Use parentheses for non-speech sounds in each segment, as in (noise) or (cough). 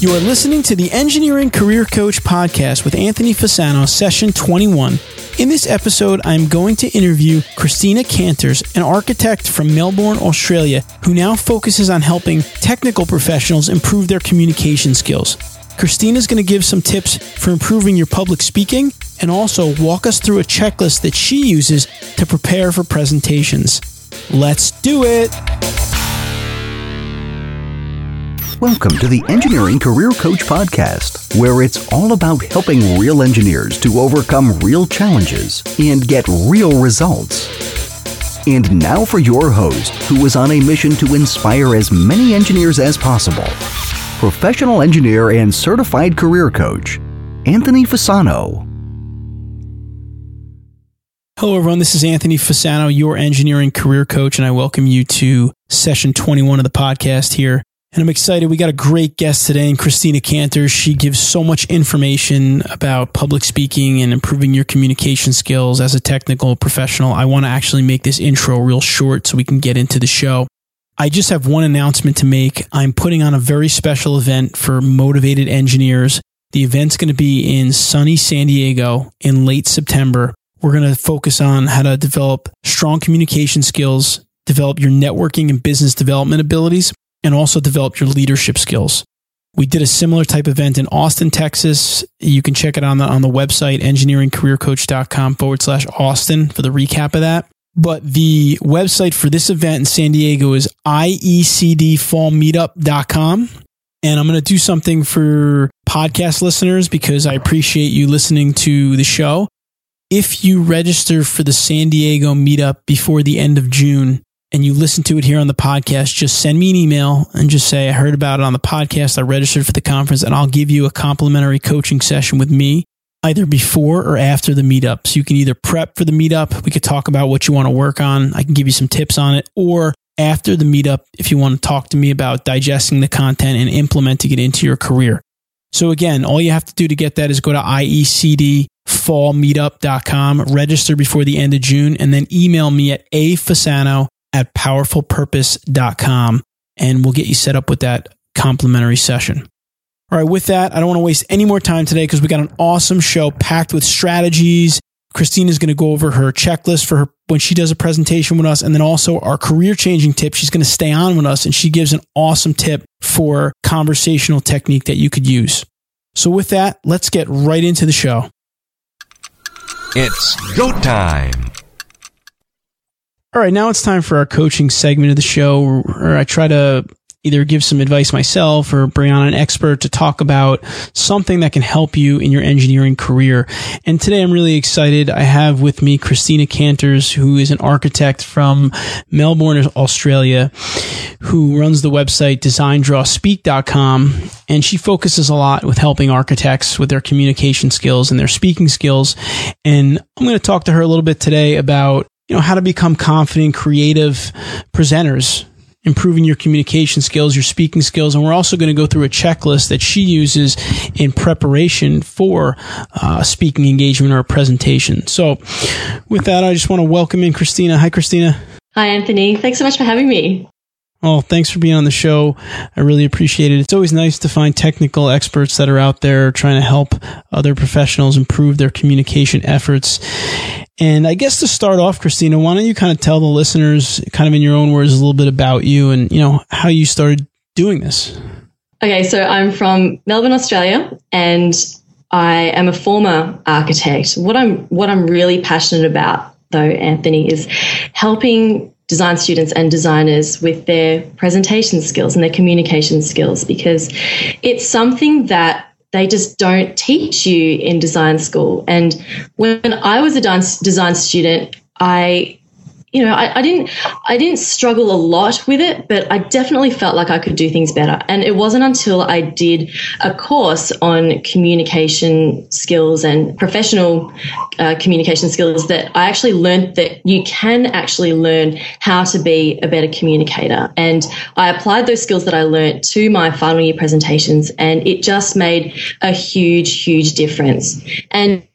You are listening to the Engineering Career Coach podcast with Anthony Fasano, session 21. In this episode, I'm going to interview Christina Canters, an architect from Melbourne, Australia, who now focuses on helping technical professionals improve their communication skills. Christina is going to give some tips for improving your public speaking and also walk us through a checklist that she uses to prepare for presentations. Let's do it! Welcome to the Engineering Career Coach Podcast, where it's all about helping real engineers to overcome real challenges and get real results. And now for your host, who is on a mission to inspire as many engineers as possible professional engineer and certified career coach, Anthony Fasano. Hello, everyone. This is Anthony Fasano, your engineering career coach, and I welcome you to session 21 of the podcast here. And I'm excited. We got a great guest today, and Christina Canters. She gives so much information about public speaking and improving your communication skills as a technical professional. I want to actually make this intro real short so we can get into the show. I just have one announcement to make. I'm putting on a very special event for motivated engineers. The event's going to be in sunny San Diego in late September. We're going to focus on how to develop strong communication skills, develop your networking and business development abilities, and also develop your leadership skills. We did a similar type event in Austin, Texas. You can check it on the on the website engineeringcareercoach.com forward slash Austin for the recap of that. But the website for this event in San Diego is iecdfallmeetup.com. And I'm going to do something for podcast listeners because I appreciate you listening to the show. If you register for the San Diego meetup before the end of June, and you listen to it here on the podcast, just send me an email and just say, I heard about it on the podcast. I registered for the conference and I'll give you a complimentary coaching session with me either before or after the meetup. So you can either prep for the meetup. We could talk about what you want to work on. I can give you some tips on it or after the meetup, if you want to talk to me about digesting the content and implementing it into your career. So again, all you have to do to get that is go to iecdfallmeetup.com, register before the end of June, and then email me at afasano at powerfulpurpose.com and we'll get you set up with that complimentary session. All right, with that, I don't want to waste any more time today because we got an awesome show packed with strategies. Christina's going to go over her checklist for her when she does a presentation with us, and then also our career changing tip. She's going to stay on with us and she gives an awesome tip for conversational technique that you could use. So, with that, let's get right into the show. It's go time. All right, now it's time for our coaching segment of the show where I try to either give some advice myself or bring on an expert to talk about something that can help you in your engineering career. And today I'm really excited. I have with me Christina Canters, who is an architect from Melbourne, Australia, who runs the website designdrawspeak.com. And she focuses a lot with helping architects with their communication skills and their speaking skills. And I'm going to talk to her a little bit today about you know, how to become confident, creative presenters, improving your communication skills, your speaking skills. And we're also going to go through a checklist that she uses in preparation for uh, speaking engagement or a presentation. So with that, I just want to welcome in Christina. Hi, Christina. Hi, Anthony. Thanks so much for having me. Oh, thanks for being on the show. I really appreciate it. It's always nice to find technical experts that are out there trying to help other professionals improve their communication efforts. And I guess to start off, Christina, why don't you kind of tell the listeners, kind of in your own words, a little bit about you and, you know, how you started doing this? Okay, so I'm from Melbourne, Australia, and I am a former architect. What I'm what I'm really passionate about though, Anthony, is helping design students and designers with their presentation skills and their communication skills because it's something that they just don't teach you in design school. And when I was a design student, I you know, I, I, didn't I didn't struggle a lot with it, but I definitely felt like I could do things better. And it wasn't until I did a course on communication skills and professional uh, communication skills that I actually learned that you can actually learn how to be a better communicator. And I applied those skills that I learned to my final year presentations, and it just made a huge, huge difference. And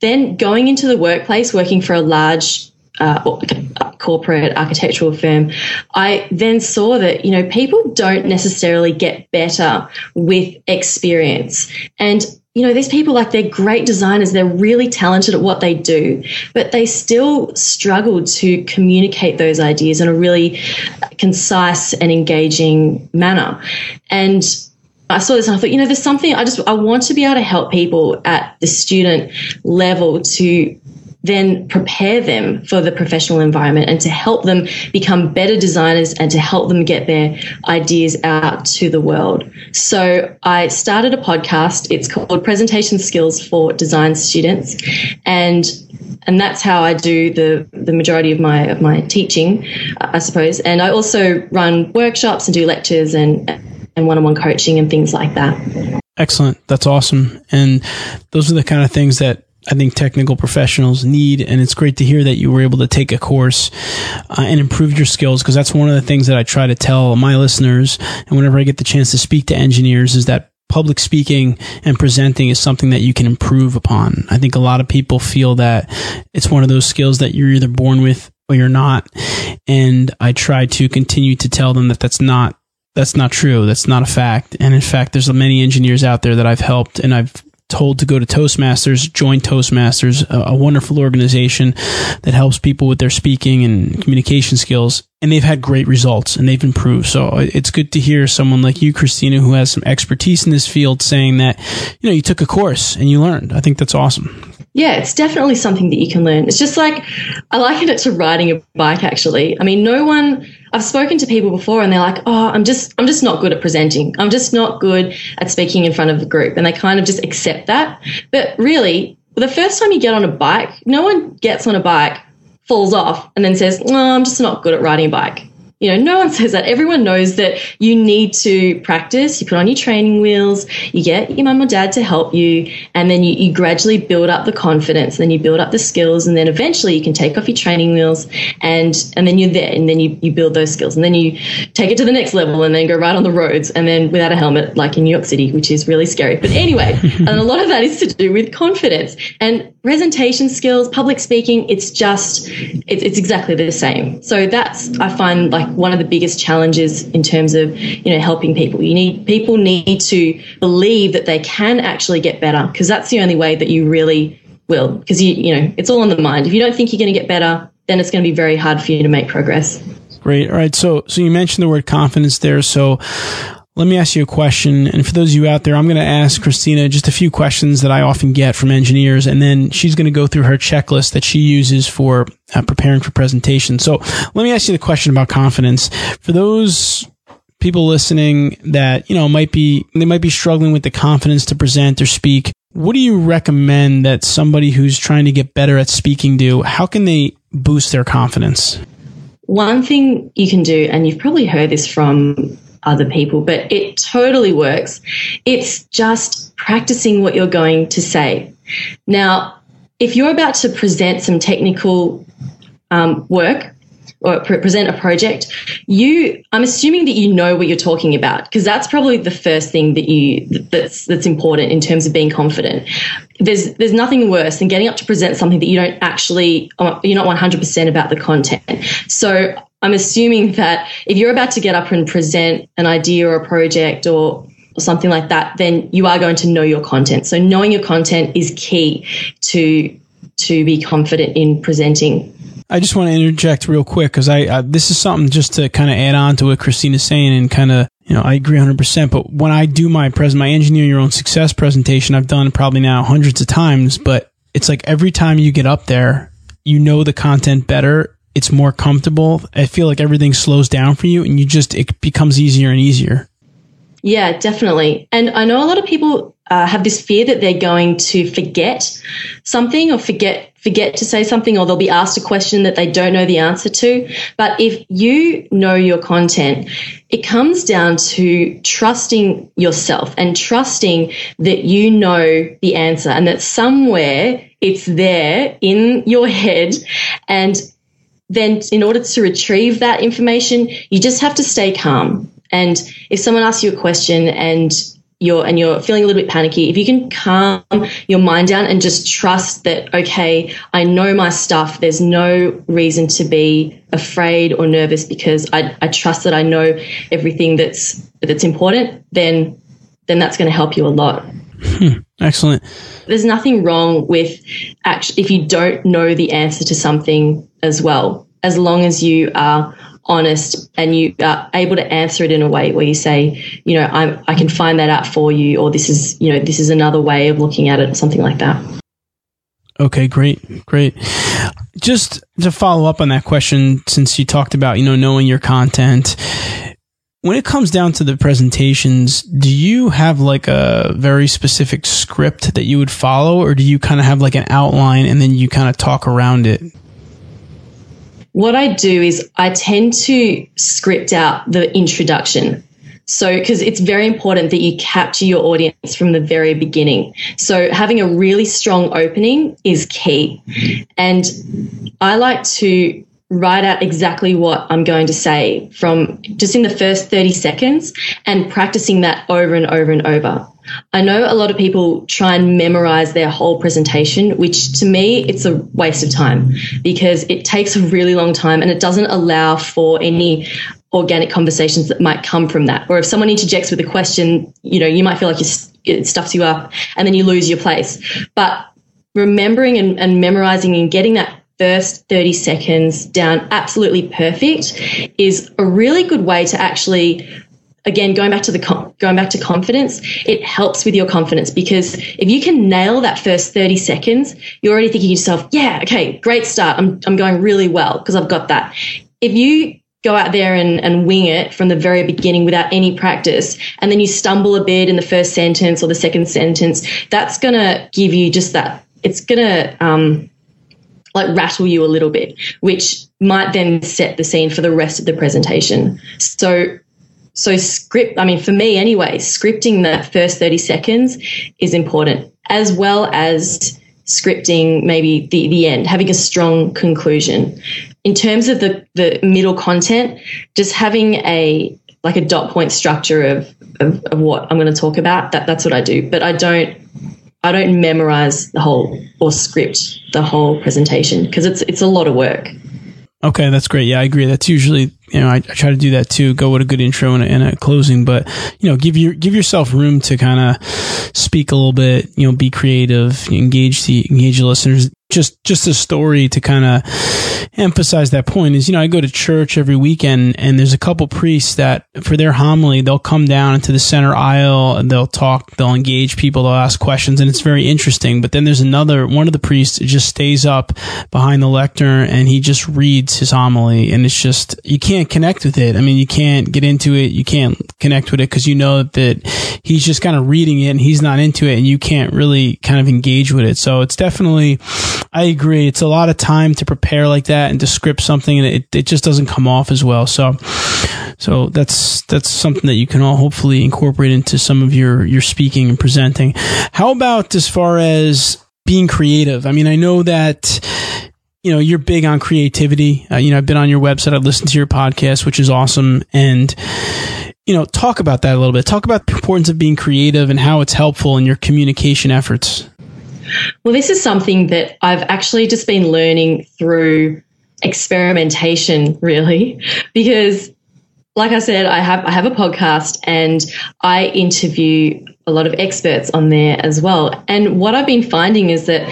then going into the workplace, working for a large uh, corporate architectural firm, I then saw that, you know, people don't necessarily get better with experience. And you know, these people, like, they're great designers, they're really talented at what they do, but they still struggle to communicate those ideas in a really concise and engaging manner. And I saw this and I thought, you know, there's something I just, I want to be able to help people at the student level to then prepare them for the professional environment and to help them become better designers and to help them get their ideas out to the world. So I started a podcast. It's called Presentation Skills for Design Students. And and that's how I do the the majority of my of my teaching, I suppose. And I also run workshops and do lectures and and one-on-one coaching and things like that. Excellent. That's awesome. And those are the kind of things that I think technical professionals need. And it's great to hear that you were able to take a course uh, and improve your skills because that's one of the things that I try to tell my listeners. And whenever I get the chance to speak to engineers, is that public speaking and presenting is something that you can improve upon. I think a lot of people feel that it's one of those skills that you're either born with or you're not. And I try to continue to tell them that that's not that's not true. That's not a fact. And in fact, there's many engineers out there that I've helped and I've told to go to Toastmasters, join Toastmasters, a, a, wonderful organization that helps people with their speaking and communication skills. And they've had great results and they've improved. So uh, it's good to hear someone like you, Christina, who has some expertise in this field saying that, you know, you took a course and you learned. I think that's awesome. Yeah, it's definitely something that you can learn. It's just like I liken it to riding a bike actually. I mean, no one I've spoken to people before and they're like, "Oh, I'm just I'm just not good at presenting. I'm just not good at speaking in front of a group." And they kind of just accept that. But really, the first time you get on a bike, no one gets on a bike, falls off and then says, "No, oh, I'm just not good at riding a bike." You know, no one says that. Everyone knows that you need to practice. You put on your training wheels, you get your mum or dad to help you, and then you, you gradually build up the confidence, then you build up the skills, and then eventually you can take off your training wheels and and then you're there and then you, you build those skills. And then you take it to the next level and then go right on the roads and then without a helmet, like in New York City, which is really scary. But anyway, (laughs) and a lot of that is to do with confidence. And presentation skills, public speaking, it's just, it's, it's exactly the same. So that's, I find like one of the biggest challenges in terms of, you know, helping people. You need, people need to believe that they can actually get better because that's the only way that you really will. Because you, you know, it's all on the mind. If you don't think you're going to get better, then it's going to be very hard for you to make progress. Great. All right. So, so you mentioned the word confidence there. So let me ask you a question. And for those of you out there, I'm going to ask Christina just a few questions that I often get from engineers. And then she's going to go through her checklist that she uses for uh, preparing for presentations. So let me ask you the question about confidence. For those people listening that, you know, might be, they might be struggling with the confidence to present or speak. What do you recommend that somebody who's trying to get better at speaking do? How can they boost their confidence? One thing you can do, and you've probably heard this from other people, but it totally works. It's just practicing what you're going to say. Now, if you're about to present some technical um, work or pre- present a project, you I'm assuming that you know what you're talking about because that's probably the first thing that you that's that's important in terms of being confident. There's there's nothing worse than getting up to present something that you don't actually uh, you're not 100% about the content. So I'm assuming that if you're about to get up and present an idea or a project or, or something like that, then you are going to know your content. So knowing your content is key to to be confident in presenting. I just want to interject real quick because I uh, this is something just to kind of add on to what Christina's saying and kind of you know I agree 100. percent But when I do my present my engineer your own success presentation, I've done probably now hundreds of times. But it's like every time you get up there, you know the content better it's more comfortable. I feel like everything slows down for you and you just, it becomes easier and easier. Yeah, definitely. And I know a lot of people uh, have this fear that they're going to forget something or forget forget to say something or they'll be asked a question that they don't know the answer to. But if you know your content, it comes down to trusting yourself and trusting that you know the answer and that somewhere it's there in your head and then in order to retrieve that information, you just have to stay calm. And if someone asks you a question and you're and you're feeling a little bit panicky, if you can calm your mind down and just trust that okay, I know my stuff. There's no reason to be afraid or nervous because I, I trust that I know everything that's that's important. Then then that's going to help you a lot. Hmm, excellent. There's nothing wrong with actually if you don't know the answer to something as well, as long as you are honest and you are able to answer it in a way where you say, you know, i I can find that out for you, or this is, you know, this is another way of looking at it, or something like that. Okay, great, great. Just to follow up on that question, since you talked about, you know, knowing your content, when it comes down to the presentations, do you have like a very specific script that you would follow, or do you kind of have like an outline and then you kind of talk around it? What I do is I tend to script out the introduction. So, because it's very important that you capture your audience from the very beginning. So, having a really strong opening is key. And I like to write out exactly what I'm going to say from just in the first 30 seconds and practicing that over and over and over. I know a lot of people try and memorize their whole presentation, which to me, it's a waste of time because it takes a really long time and it doesn't allow for any organic conversations that might come from that. Or if someone interjects with a question, you know, you might feel like it stuffs you up and then you lose your place. But remembering and, and memorizing and getting that first 30 seconds down absolutely perfect is a really good way to actually again going back to the going back to confidence it helps with your confidence because if you can nail that first 30 seconds you're already thinking to yourself yeah okay great start. I'm, I'm going really well because i've got that. If you go out there and, and wing it from the very beginning without any practice and then you stumble a bit in the first sentence or the second sentence that's going to give you just that it's going to um, like rattle you a little bit which might then set the scene for the rest of the presentation so so script, I mean, for me anyway, scripting that first 30 seconds is important as well as scripting maybe the, the end, having a strong conclusion. In terms of the, the middle content, just having a like a dot point structure of, of, of what I'm going to talk about, that, that's what I do. But I don't I don't memorize the whole or script the whole presentation because it's it's a lot of work. Okay, that's great. Yeah, I agree. That's usually you know I, I try to do that too. Go with a good intro and a, and a closing, but you know give your give yourself room to kind of speak a little bit. You know, be creative, engage the engage the listeners. Just just a story to kind of emphasize that point is, you know, I go to church every weekend and there's a couple priests that for their homily, they'll come down into the center aisle and they'll talk, they'll engage people, they'll ask questions and it's very interesting. But then there's another, one of the priests just stays up behind the lectern and he just reads his homily and it's just, you can't connect with it. I mean, you can't get into it. You can't connect with it because you know that he's just kind of reading it and he's not into it and you can't really kind of engage with it. So it's definitely, I agree. It's a lot of time to prepare like that and to script something and it, it just doesn't come off as well. So, so that's, that's something that you can all hopefully incorporate into some of your, your speaking and presenting. How about as far as being creative? I mean, I know that, you know, you're big on creativity. Uh, you know, I've been on your website. I've listened to your podcast, which is awesome. And, you know, talk about that a little bit. Talk about the importance of being creative and how it's helpful in your communication efforts. Well, this is something that I've actually just been learning through experimentation really because like I said, I have I have a podcast and I interview a lot of experts on there as well. And what I've been finding is that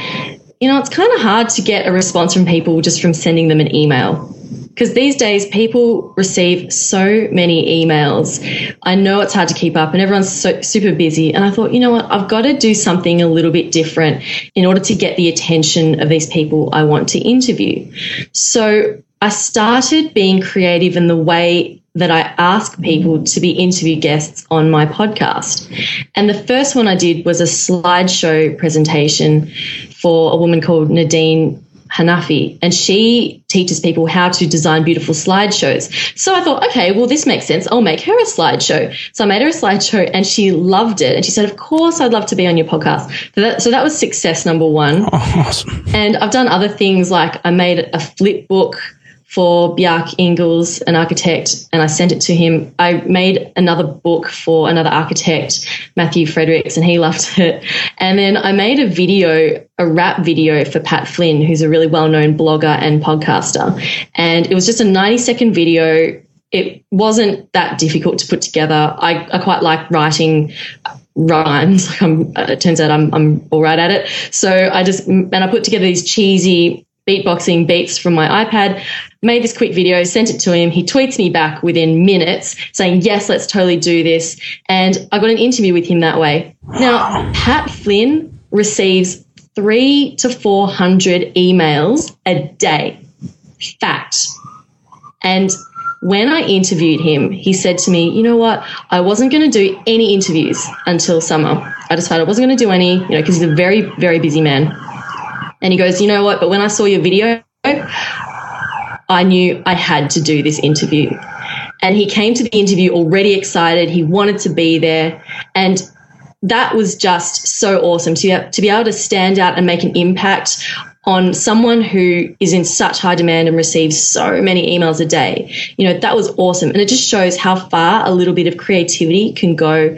you know, it's kind of hard to get a response from people just from sending them an email because these days people receive so many emails. I know it's hard to keep up and everyone's so super busy. And I thought, you know what, I've got to do something a little bit different in order to get the attention of these people I want to interview. So I started being creative in the way that I ask people to be interview guests on my podcast. And the first one I did was a slideshow presentation for a woman called Nadine Hanafi, and she teaches people how to design beautiful slideshows. So I thought, okay, well, this makes sense. I'll make her a slideshow. So I made her a slideshow and she loved it. And she said, of course, I'd love to be on your podcast. So that, so that was success number one. Oh, awesome. And I've done other things like I made a flip book for Bjarke Ingels, an architect, and I sent it to him. I made another book for another architect, Matthew Fredericks, and he loved (laughs) it. And then I made a video, a rap video for Pat Flynn, who's a really well known blogger and podcaster. And it was just a 90 second video. It wasn't that difficult to put together. I, I quite like writing rhymes. (laughs) It turns out I'm, I'm all right at it. So I just, and I put together these cheesy beatboxing beats from my iPad, made this quick video, sent it to him. He tweets me back within minutes saying, yes, let's totally do this. And I got an interview with him that way. Now, Pat Flynn receives three to 400 emails a day. Fact. And when I interviewed him, he said to me, you know what? I wasn't going to do any interviews until summer. I decided I wasn't going to do any, you know, because he's a very, very busy man. And he goes, you know what? But when I saw your video, I knew I had to do this interview. And he came to the interview already excited. He wanted to be there. And that was just so awesome to, to be able to stand out and make an impact on someone who is in such high demand and receives so many emails a day. You know, that was awesome. And it just shows how far a little bit of creativity can go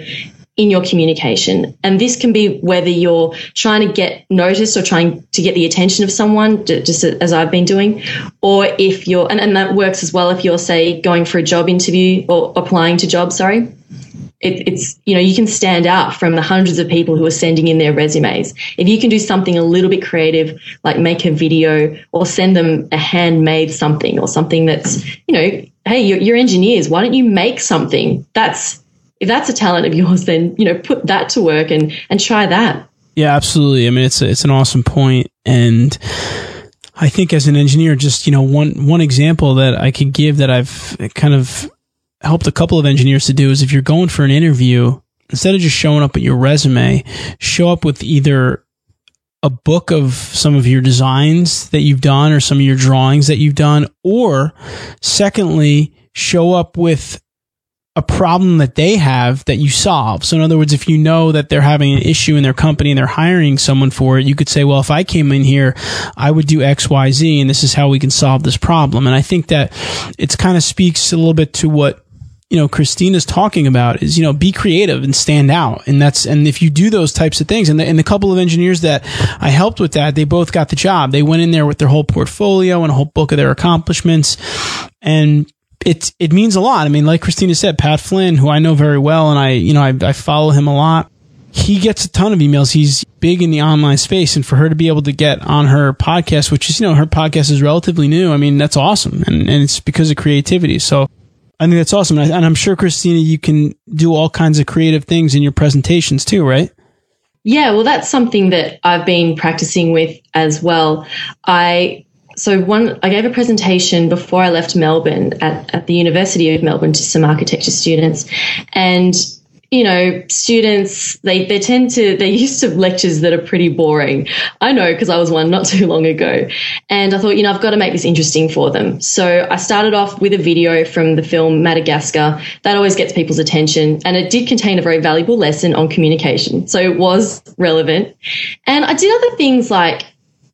in your communication. And this can be whether you're trying to get noticed or trying to get the attention of someone, just as I've been doing, or if you're, and, and that works as well if you're, say, going for a job interview or applying to jobs, sorry. It, it's, you know, you can stand out from the hundreds of people who are sending in their resumes. If you can do something a little bit creative, like make a video or send them a handmade something or something that's, you know, hey, you're, you're engineers. Why don't you make something? That's, if that's a talent of yours, then you know put that to work and and try that. Yeah, absolutely. I mean, it's it's an awesome point, and I think as an engineer, just you know one one example that I could give that I've kind of helped a couple of engineers to do is if you're going for an interview, instead of just showing up with your resume, show up with either a book of some of your designs that you've done or some of your drawings that you've done, or secondly, show up with a problem that they have that you solve. So in other words, if you know that they're having an issue in their company and they're hiring someone for it, you could say, well, if I came in here, I would do X, Y, Z, and this is how we can solve this problem. And I think that it's kind of speaks a little bit to what you know Christina's talking about is you know be creative and stand out and that's and if you do those types of things and the, and the couple of engineers that I helped with that they both got the job they went in there with their whole portfolio and a whole book of their accomplishments and it it means a lot. I mean, like Christina said, Pat Flynn, who I know very well, and I you know I, I follow him a lot. He gets a ton of emails. He's big in the online space, and for her to be able to get on her podcast, which is you know her podcast is relatively new. I mean, that's awesome, and and it's because of creativity. So. I think that's awesome. And, I, and I'm sure, Christina, you can do all kinds of creative things in your presentations too, right? Yeah, well, that's something that I've been practicing with as well. I so one I gave a presentation before I left Melbourne at, at the University of Melbourne to some architecture students and you know, students, they, they tend to, they're used to lectures that are pretty boring. I know because I was one not (laughs) too long ago. And I thought, you know, I've got to make this interesting for them. So I started off with a video from the film Madagascar. That always gets people's attention. And it did contain a very valuable lesson on communication. So it was relevant. And I did other things like,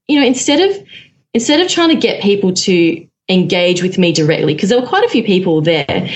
you know, instead of instead of trying to get people to engage with me directly, because there were quite a few people there,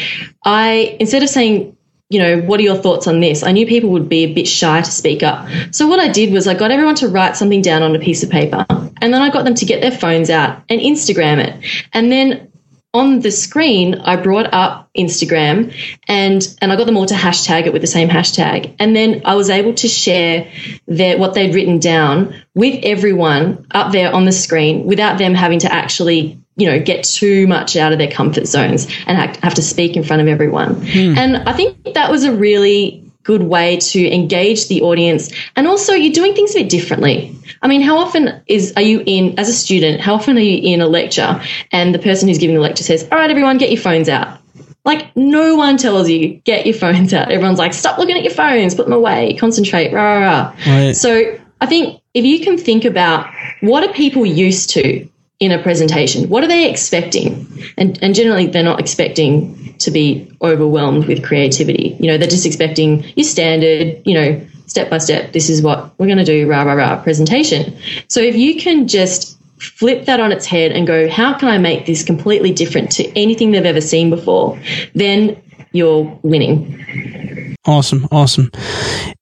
I, instead of saying, you know, what are your thoughts on this? I knew people would be a bit shy to speak up. So what I did was I got everyone to write something down on a piece of paper and then I got them to get their phones out and Instagram it. And then on the screen, I brought up Instagram and, and I got them all to hashtag it with the same hashtag. And then I was able to share their, what they'd written down with everyone up there on the screen without them having to actually, you know, get too much out of their comfort zones and have to speak in front of everyone. Hmm. And I think that was a really good way to engage the audience. And also, you're doing things a bit differently. I mean, how often is are you in as a student? How often are you in a lecture and the person who's giving the lecture says, "All right, everyone, get your phones out." Like no one tells you get your phones out. Everyone's like, "Stop looking at your phones, put them away, concentrate." Rah, rah, rah. Right. So I think if you can think about what are people used to in a presentation, what are they expecting? And and generally, they're not expecting to be overwhelmed with creativity. You know, they're just expecting your standard, you know, step by step, this is what we're going to do, rah, rah, rah, presentation. So if you can just flip that on its head and go, how can I make this completely different to anything they've ever seen before? Then you're winning. Awesome. Awesome.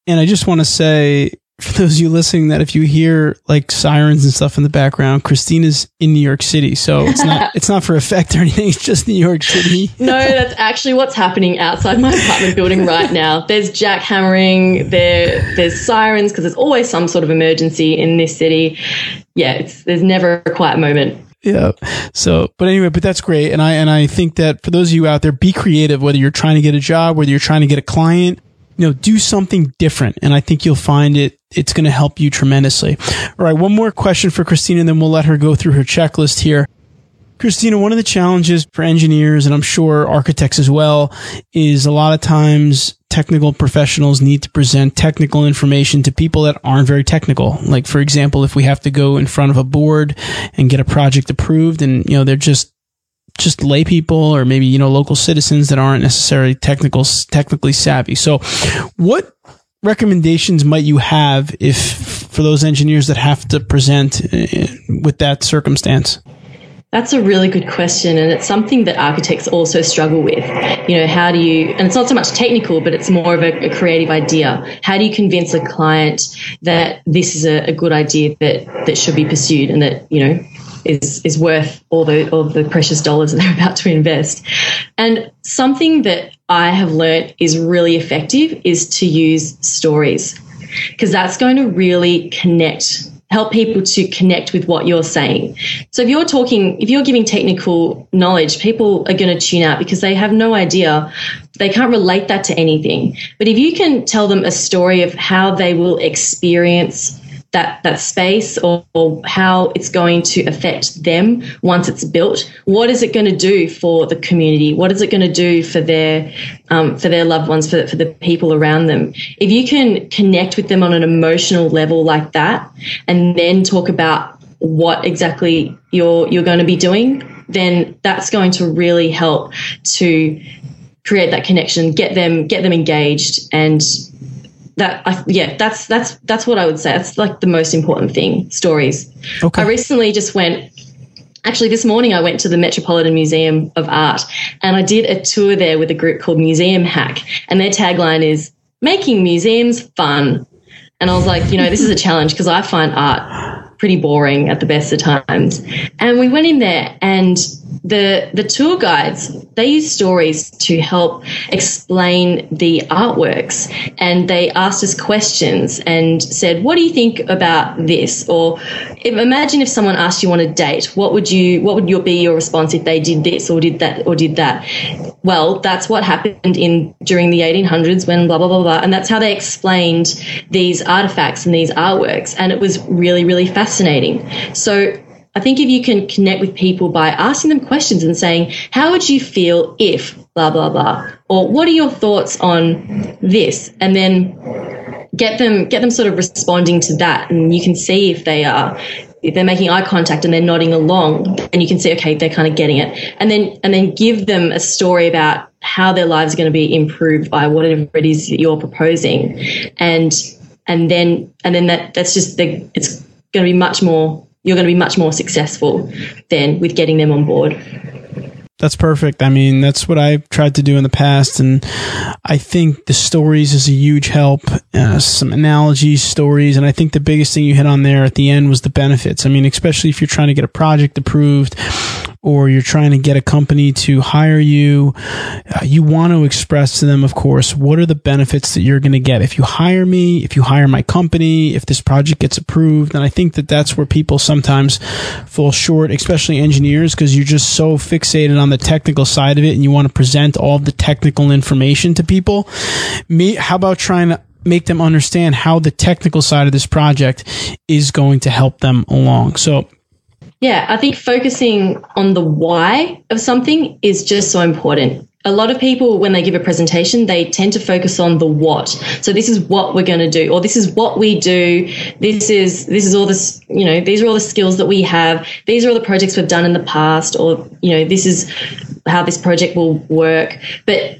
And I just want to say, for those of you listening that if you hear like sirens and stuff in the background, Christina's in New York City. So it's not (laughs) it's not for effect or anything. It's just New York City. no, that's actually what's happening outside my apartment building right now. There's jackhammering, there there's sirens because there's always some sort of emergency in this city. Yeah, it's there's never a quiet moment yeah. So, but anyway, but that's great. And I, and I think that for those of you out there, be creative, whether you're trying to get a job, whether you're trying to get a client, know, do something different. And I think you'll find it, it's going to help you tremendously. All right. One more question for Christina, and then we'll let her go through her checklist here. Christina, one of the challenges for engineers, and I'm sure architects as well, is a lot of times technical professionals need to present technical information to people that aren't very technical. Like, for example, if we have to go in front of a board and get a project approved and, you know, they're just just lay people or maybe you know local citizens that aren't necessarily technical technically savvy. So, what recommendations might you have if for those engineers that have to present uh, with that circumstance? That's a really good question, and it's something that architects also struggle with. You know, how do you, and it's not so much technical, but it's more of a, a creative idea. How do you convince a client that this is a, a, good idea that, that should be pursued and that, you know, is, is worth all the, all the precious dollars that (laughs) they're about to invest? And something that I have learned is really effective is to use stories because that's going to really connect help people to connect with what you're saying. So if you're talking, if you're giving technical knowledge, people are going to tune out because they have no idea. They can't relate that to anything. But if you can tell them a story of how they will experience that that space or, or, how it's going to affect them once it's built. What is it going to do for the community? What is it going to do for their um, for their loved ones, for for the people around them? If you can connect with them on an emotional level like that, and then talk about what exactly you're you're going to be doing, then that's going to really help to create that connection, get them get them engaged, and that I, yeah that's that's that's what i would say. That's like the most important thing stories. Okay. I recently just went actually this morning i went to the metropolitan museum of art and i did a tour there with a group called museum hack and their tagline is making museums fun. And i was like you know this is a challenge because i find art pretty boring at the best of times. And we went in there and the the tour guides they use stories to help explain the artworks. And they asked us questions and said what do you think about this? Or if, imagine if someone asked you on a date what would you what would your be your response if they did this or did that or did that well that's what happened in during the 1800s when blah blah blah blah and that's how they explained these artifacts and these artworks and it was really really fascinating so I think if you can connect with people by asking them questions and saying, how would you feel if blah, blah, blah? Or what are your thoughts on this? And then get them, get them sort of responding to that. And you can see if they are, if they're making eye contact and they're nodding along and you can see, okay, they're kind of getting it. And then, and then give them a story about how their lives are going to be improved by whatever it is that you're proposing. And, and then, and then that, that's just the, it's going to be much more you're going to be much more successful then with getting them on board. That's perfect. I mean, that's what I've tried to do in the past. And I think the stories is a huge help. Uh, some analogies, stories. And I think the biggest thing you hit on there at the end was the benefits. I mean, especially if you're trying to get a project approved or you're trying to get a company to hire you, uh, you want to express to them, of course, what are the benefits that you're going to get if you hire me, if you hire my company, if this project gets approved. And I think that that's where people sometimes fall short, especially engineers, because you're just so fixated on the technical side of it and you want to present all the technical information to people. Me, how about trying to make them understand how the technical side of this project is going to help them along. So yeah, I think focusing on the why of something is just so important. A lot of people, when they give a presentation, they tend to focus on the what. So this is what we're going to do, or this is what we do. This is this is all this, you know, these are all the skills that we have. These are all the projects we've done in the past, or you know, this is how this project will work. But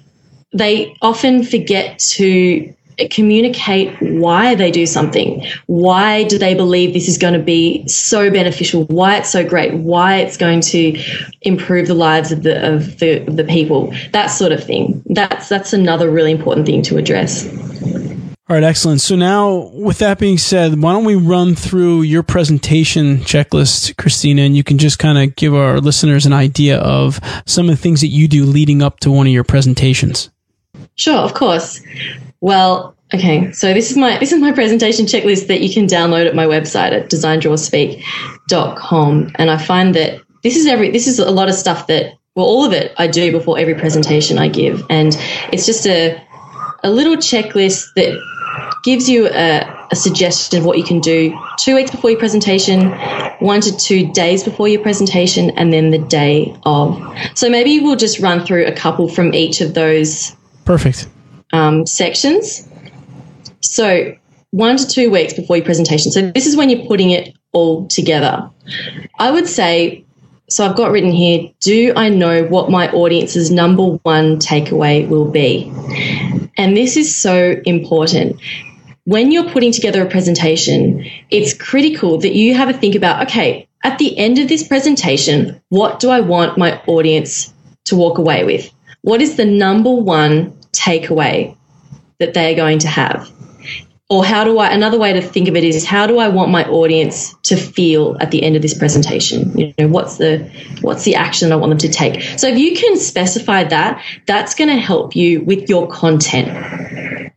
they often forget to communicate why they do something. Why do they believe this is going to be so beneficial? Why it's so great? Why it's going to improve the lives of the of the, of the people? That sort of thing. That's that's another really important thing to address. All right, excellent. So now, with that being said, why don't we run through your presentation checklist, Christina, and you can just kind of give our listeners an idea of some of the things that you do leading up to one of your presentations. Sure, of course. Well, okay. So this is my this is my presentation checklist that you can download at my website at designdrawspeak.com. And I find that this is every this is a lot of stuff that well all of it I do before every presentation I give. And it's just a a little checklist that gives you a, a, suggestion of what you can do two weeks before your presentation, one to two days before your presentation, and then the day of. So maybe we'll just run through a couple from each of those. Perfect. Um, sections. So one to two weeks before your presentation. So this is when you're putting it all together. I would say so I've got written here, do I know what my audience's number one takeaway will be? And this is so important. When you're putting together a presentation, it's critical that you have a think about, okay, at the end of this presentation, what do I want my audience to walk away with? What is the number one takeaway that they're going to have? Or how do I, another way to think of it is how do I want my audience to feel at the end of this presentation? You know, what's the, what's the action I want them to take? So if you can specify that, that's going to help you with your content.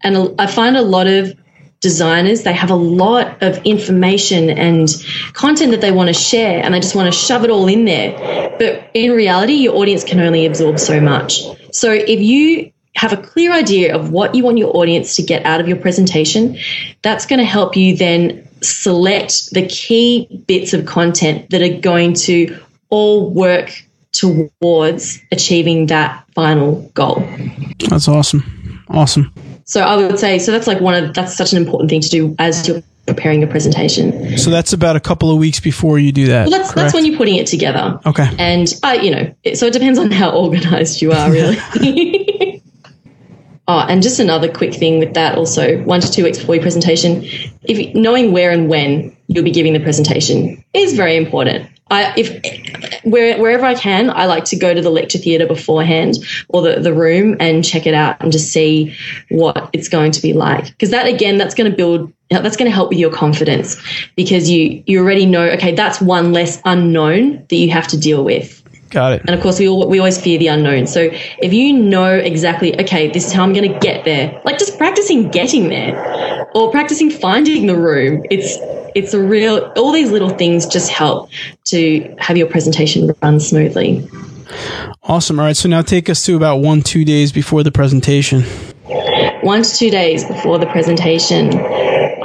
And I find a lot of designers, they have a lot of information and content that they want to share and they just want to shove it all in there. But in reality, your audience can only absorb so much. So if you have a clear idea of what you want your audience to get out of your presentation, that's going to help you then select the key bits of content that are going to all work towards achieving that final goal. That's awesome. Awesome. So I would say so that's like one of that's such an important thing to do as you're preparing a presentation. So that's about a couple of weeks before you do that. Well, that's that's when you're putting it together. Okay. And I, you know, so it depends on how (laughs) organized you are, really. (laughs) Oh, and just another quick thing with that also, one to two weeks before your presentation, if knowing where and when you'll be giving the presentation is very important. I, if where, wherever I can, I like to go to the lecture theatre beforehand or the, the room and check it out and just see what it's going to be like. Because that again, that's going to build, that's going to help with your confidence because you you already know, okay, that's one less unknown that you have to deal with. Got it. And of course, we all, we always fear the unknown. So if you know exactly, okay, this is how I'm going to get there, like just practicing getting there, or practicing finding the room, it's it's a real. All these little things just help to have your presentation run smoothly. Awesome. All right. So now take us to about one two days before the presentation. One to two days before the presentation.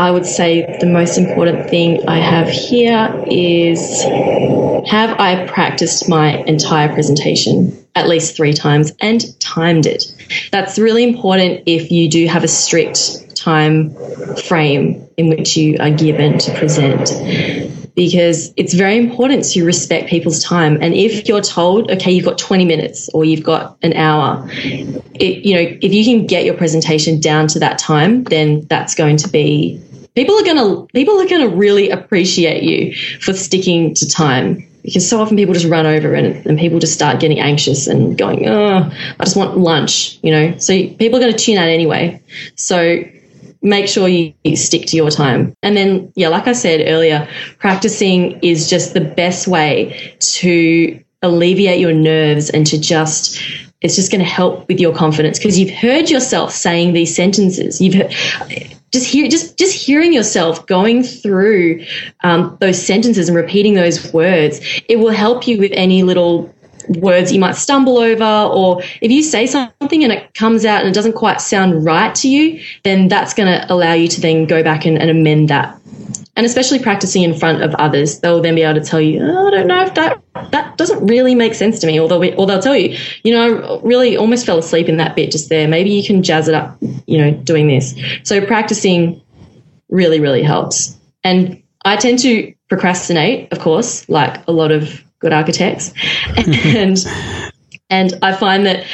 I would say the most important thing I have here is have I practiced my entire presentation at least three times and timed it? That's really important if you do have a strict time frame in which you are given to present because it's very important to respect people's time. And if you're told, okay, you've got 20 minutes or you've got an hour, it, you know, if you can get your presentation down to that time, then that's going to be people are going to people are to really appreciate you for sticking to time. Because so often people just run over and, and people just start getting anxious and going oh i just want lunch you know? So people are going to tune out anyway. So make sure you, you stick to your time. And then yeah like i said earlier practicing is just the best way to alleviate your nerves and to just it's just going to help with your confidence. Because you've heard yourself saying these sentences. You've heard, just hear just just hearing yourself going through um, those sentences and repeating those words it will help you with any little words you might stumble over or if you say something and it comes out and it doesn't quite sound right to you then that's going to allow you to then go back and, and amend that and especially practicing in front of others, they'll then be able to tell you, oh, I don't know if that that doesn't really make sense to me, or they'll, or they'll tell you, you know, I really almost fell asleep in that bit just there. Maybe you can jazz it up, you know, doing this. So practicing really, really helps. And I tend to procrastinate, of course, like a lot of good architects, (laughs) and and I find that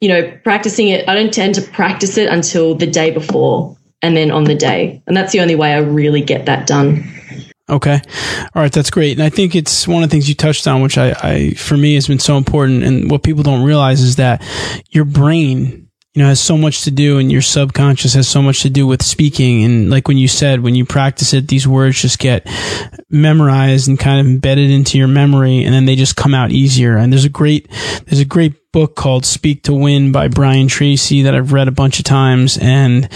you know, practicing it, I don't tend to practice it until the day before and then on the day. And that's the only way I really get that done. Okay. All right. That's great. And I think it's one of the things you touched on, which I, I, for me has been so important. And what people don't realize is that your brain, you know, has so much to do and your subconscious has so much to do with speaking. And like when you said, when you practice it, these words just get memorized and kind of embedded into your memory and then they just come out easier. And there's a great, there's a great book called Speak to Win by Brian Tracy that I've read a bunch of times. And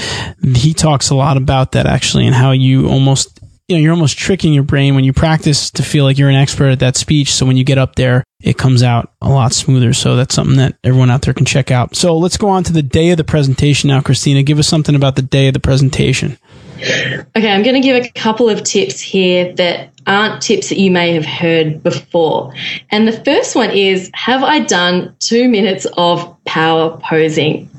he talks a lot about that actually and how you almost you know, you're almost tricking your brain when you practice to feel like you're an expert at that speech. So when you get up there, it comes out a lot smoother. So that's something that everyone out there can check out. So let's go on to the day of the presentation now, Christina. Give us something about the day of the presentation. Okay, I'm going to give a couple of tips here that aren't tips that you may have heard before. And the first one is Have I done two minutes of power posing?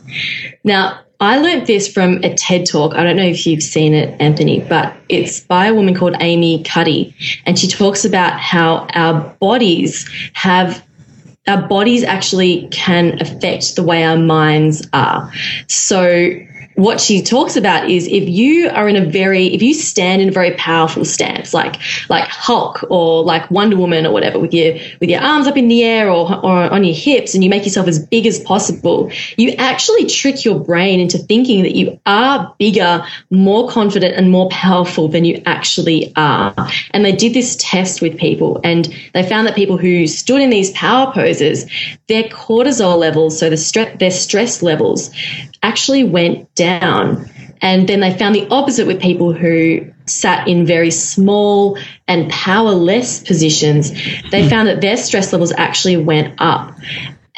Now, I learned this from a TED talk. I don't know if you've seen it, Anthony, but it's by a woman called Amy Cuddy. And she talks about how our bodies have our bodies actually can affect the way our minds are. So what she talks about is if you are in a very if you stand in a very powerful stance like like Hulk or like Wonder Woman or whatever with your with your arms up in the air or, or on your hips and you make yourself as big as possible you actually trick your brain into thinking that you are bigger more confident and more powerful than you actually are. And they did this test with people and they found that people who stood in these power poses their cortisol levels so the stress their stress levels actually went down. And then they found the opposite with people who sat in very small and powerless positions. They hmm. found that their stress levels actually went up.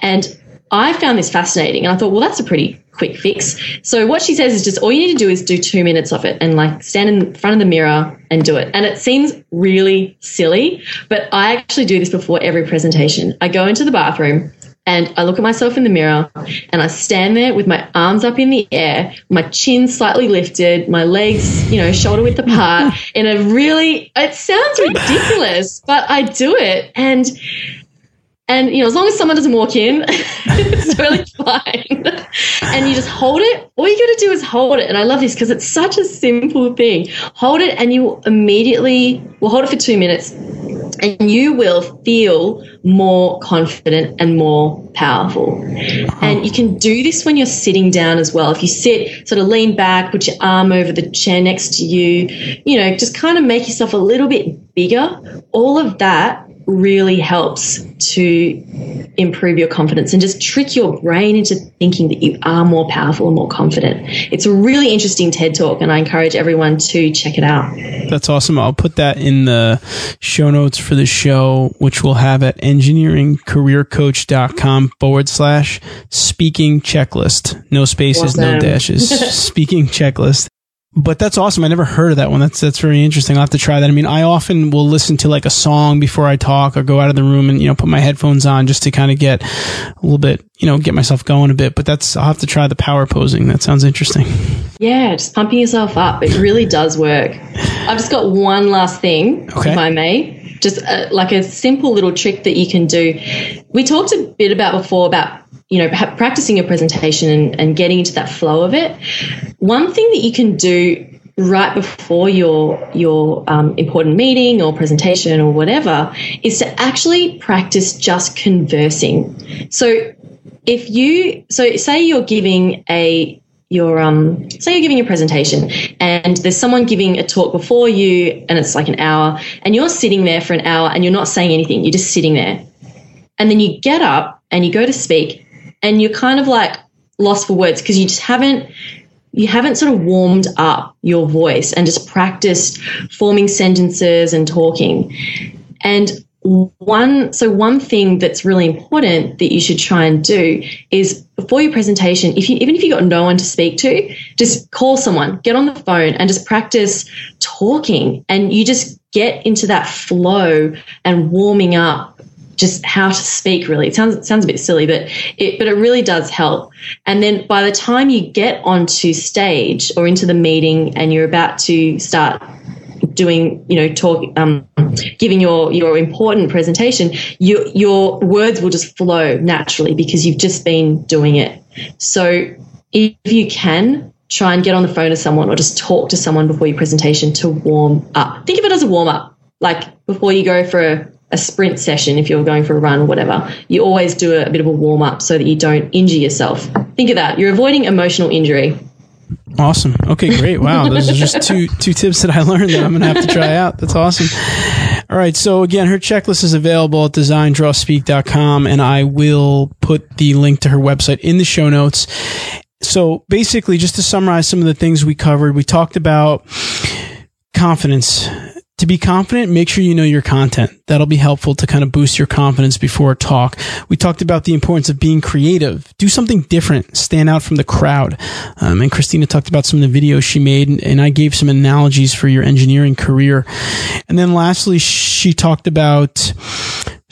And I found this fascinating and I thought, well, that's a pretty quick fix. So what she says is just all you need to do is do two minutes of it and like stand in front of the mirror and do it. And it seems really silly, but I actually do this before every presentation. I go into the bathroom, and I look at myself in the mirror and I stand there with my arms up in the air, my chin slightly lifted, my legs, you know, shoulder width apart (laughs) in a really, it sounds ridiculous, but I do it. And, and, you know, as long as someone doesn't walk in, (laughs) it's really (laughs) fine. and you just hold it. All you got to do is hold it. And I love this because it's such a simple thing. Hold it and you immediately, well, hold it for two minutes and you will feel more confident and more powerful. And you can do this when you're sitting down as well. If you sit, sort of lean back, put your arm over the chair next to you, you know, just kind of make yourself a little bit bigger. All of that really helps to improve your confidence and just trick your brain into thinking that you are more powerful and more confident. It's a really interesting TED talk, and I encourage everyone to check it out. That's awesome. I'll put that in the show notes for the show, which we'll have at engineeringcareercoach.com forward slash speaking checklist. No spaces, awesome. no dashes. (laughs) speaking checklist but that's awesome. I never heard of that one. That's that's very interesting. I'll have to try that. I mean, I often will listen to like a song before I talk or go out of the room and you know put my headphones on just to kind of get a little bit you know get myself going a bit. But that's I'll have to try the power posing. That sounds interesting. Yeah, just pumping yourself up. It really does work. I've just got one last thing, okay. if I may. Just a, like a simple little trick that you can do. We talked a bit about before about you know, practicing your presentation and, and getting into that flow of it. One thing that you can do right before your your um, important meeting or presentation or whatever is to actually practice just conversing. So if you so say you're giving a your um say you're giving a presentation and there's someone giving a talk before you and it's like an hour and you're sitting there for an hour and you're not saying anything you're just sitting there and then you get up and you go to speak and you're kind of like lost for words because you just haven't you haven't sort of warmed up your voice and just practiced forming sentences and talking. And one so one thing that's really important that you should try and do is before your presentation if you even if you got no one to speak to just call someone get on the phone and just practice talking. And you just get into that flow and warming up just how to speak really. It sounds it sounds a bit silly but it but it really does help. And then by the time you get onto stage or into the meeting and you're about to start doing, you know, talk, um, giving your your important presentation, your your words will just flow naturally because you've just been doing it. So if you can try and get on the phone to someone or just talk to someone before your presentation to warm up. Think of it as a warm up, like before you go for a, a sprint session, if you're going for a run or whatever, you always do a, a bit of a warm up so that you don't injure yourself. Think of that. You're avoiding emotional injury. Awesome. Okay, great. Wow, those are just two two tips that I learned that I'm going to have to try out. That's awesome. All right. So again, her checklist is available at designdrawspeak.com and I will put the link to her website in the show notes. So basically, just to summarize some of the things we covered, we talked about confidence to be confident, make sure you know your content. That'll be helpful to kind of boost your confidence before a talk. We talked about the importance of being creative. Do something different. Stand out from the crowd. Um, and Christina talked about some of the videos she made, and, and I gave some analogies for your engineering career. And then lastly, she talked about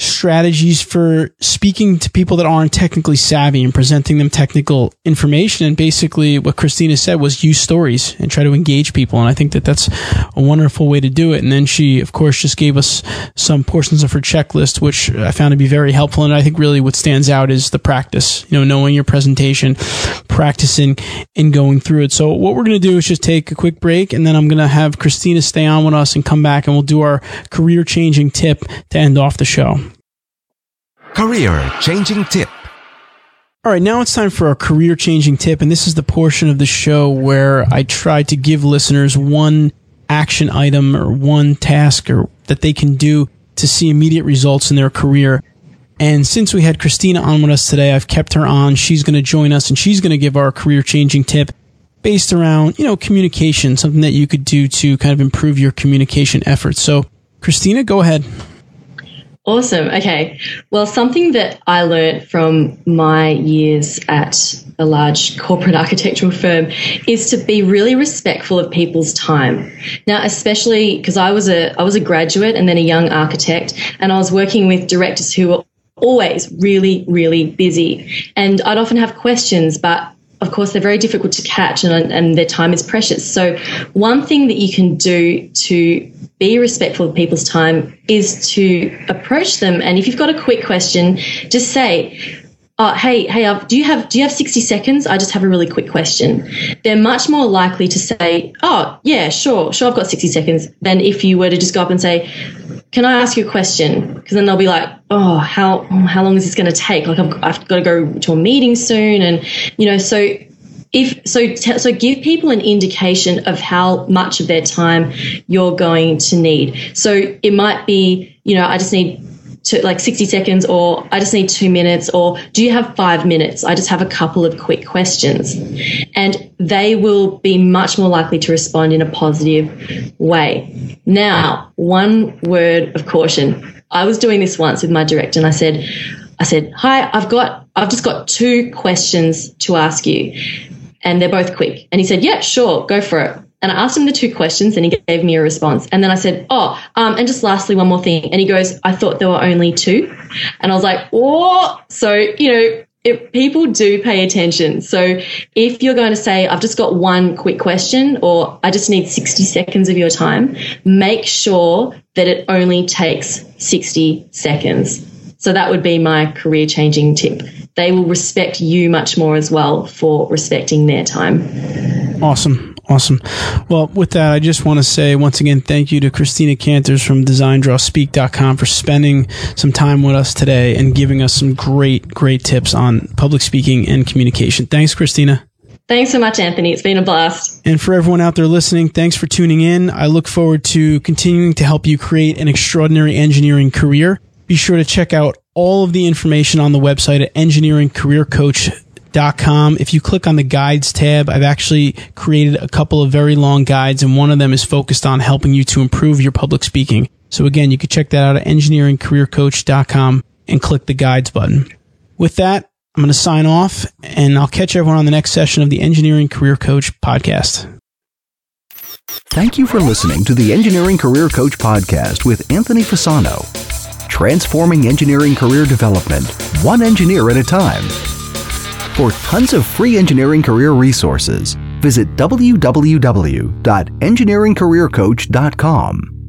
strategies for speaking to people that aren't technically savvy and presenting them technical information. And basically, what Christina said was use stories and try to engage people. And I think that that's a wonderful way to do it. And then she, of course, just gave us some portions of her checklist, which I found to be very helpful. And I think really what stands out is the practice, you know, knowing your presentation, practicing and going through it. So what we're going to do is just take a quick break and then I'm going to have Christina stay on with us and come back and we'll do our career changing tip to end off the show. Career changing tip. All right, now it's time for our career changing tip. And this is the portion of the show where I try to give listeners one action item or one task or that they can do to see immediate results in their career. And since we had Christina on with us today, I've kept her on. She's going to join us and she's going to give our career changing tip based around, you know, communication, something that you could do to kind of improve your communication efforts. So, Christina, go ahead. Awesome. Okay. Well, something that I learned from my years at a large corporate architectural firm is to be really respectful of people's time. Now, especially because I was a I was a graduate and then a young architect, and I was working with directors who were always really, really busy, and I'd often have questions, but of course, they're very difficult to catch and, and their time is precious. So, one thing that you can do to be respectful of people's time is to approach them. And if you've got a quick question, just say, Oh, hey, hey, do you have do you have sixty seconds? I just have a really quick question. They're much more likely to say, "Oh, yeah, sure, sure, I've got sixty seconds," than if you were to just go up and say, "Can I ask you a question?" Because then they'll be like, "Oh, how how long is this going to take? Like, I've, I've got to go to a meeting soon," and you know, so if so t- so give people an indication of how much of their time you're going to need so it might be you know i just need to like 60 seconds or I just need two minutes or do you have five minutes? I just have a couple of quick questions. And they will be much more likely to respond in a positive way. Now, one word of caution. I was doing this once with my director and I said, I said, hi, I've got, I've just got two questions to ask you and they're both quick. And he said, yeah, sure, go for it. And I asked him the two questions and he gave me a response. And then I said, Oh, um, and just lastly, one more thing. And he goes, I thought there were only two. And I was like, Oh, so, you know, if people do pay attention. So if you're going to say, I've just got one quick question or I just need 60 seconds of your time, make sure that it only takes 60 seconds. So that would be my career changing tip. They will respect you much more as well for respecting their time. Awesome. Awesome. Well, with that, I just want to say once again, thank you to Christina Canters from designdrawspeak.com for spending some time with us today and giving us some great, great tips on public speaking and communication. Thanks, Christina. Thanks so much, Anthony. It's been a blast. And for everyone out there listening, thanks for tuning in. I look forward to continuing to help you create an extraordinary engineering career. Be sure to check out all of the information on the website at engineeringcareercoach.com com. If you click on the guides tab, I've actually created a couple of very long guides, and one of them is focused on helping you to improve your public speaking. So again, you can check that out at engineeringcareercoach.com and click the guides button. With that, I'm going to sign off and I'll catch everyone on the next session of the Engineering Career Coach podcast. Thank you for listening to the Engineering Career Coach podcast with Anthony Fasano. Transforming engineering career development, one engineer at a time. For tons of free engineering career resources, visit www.engineeringcareercoach.com.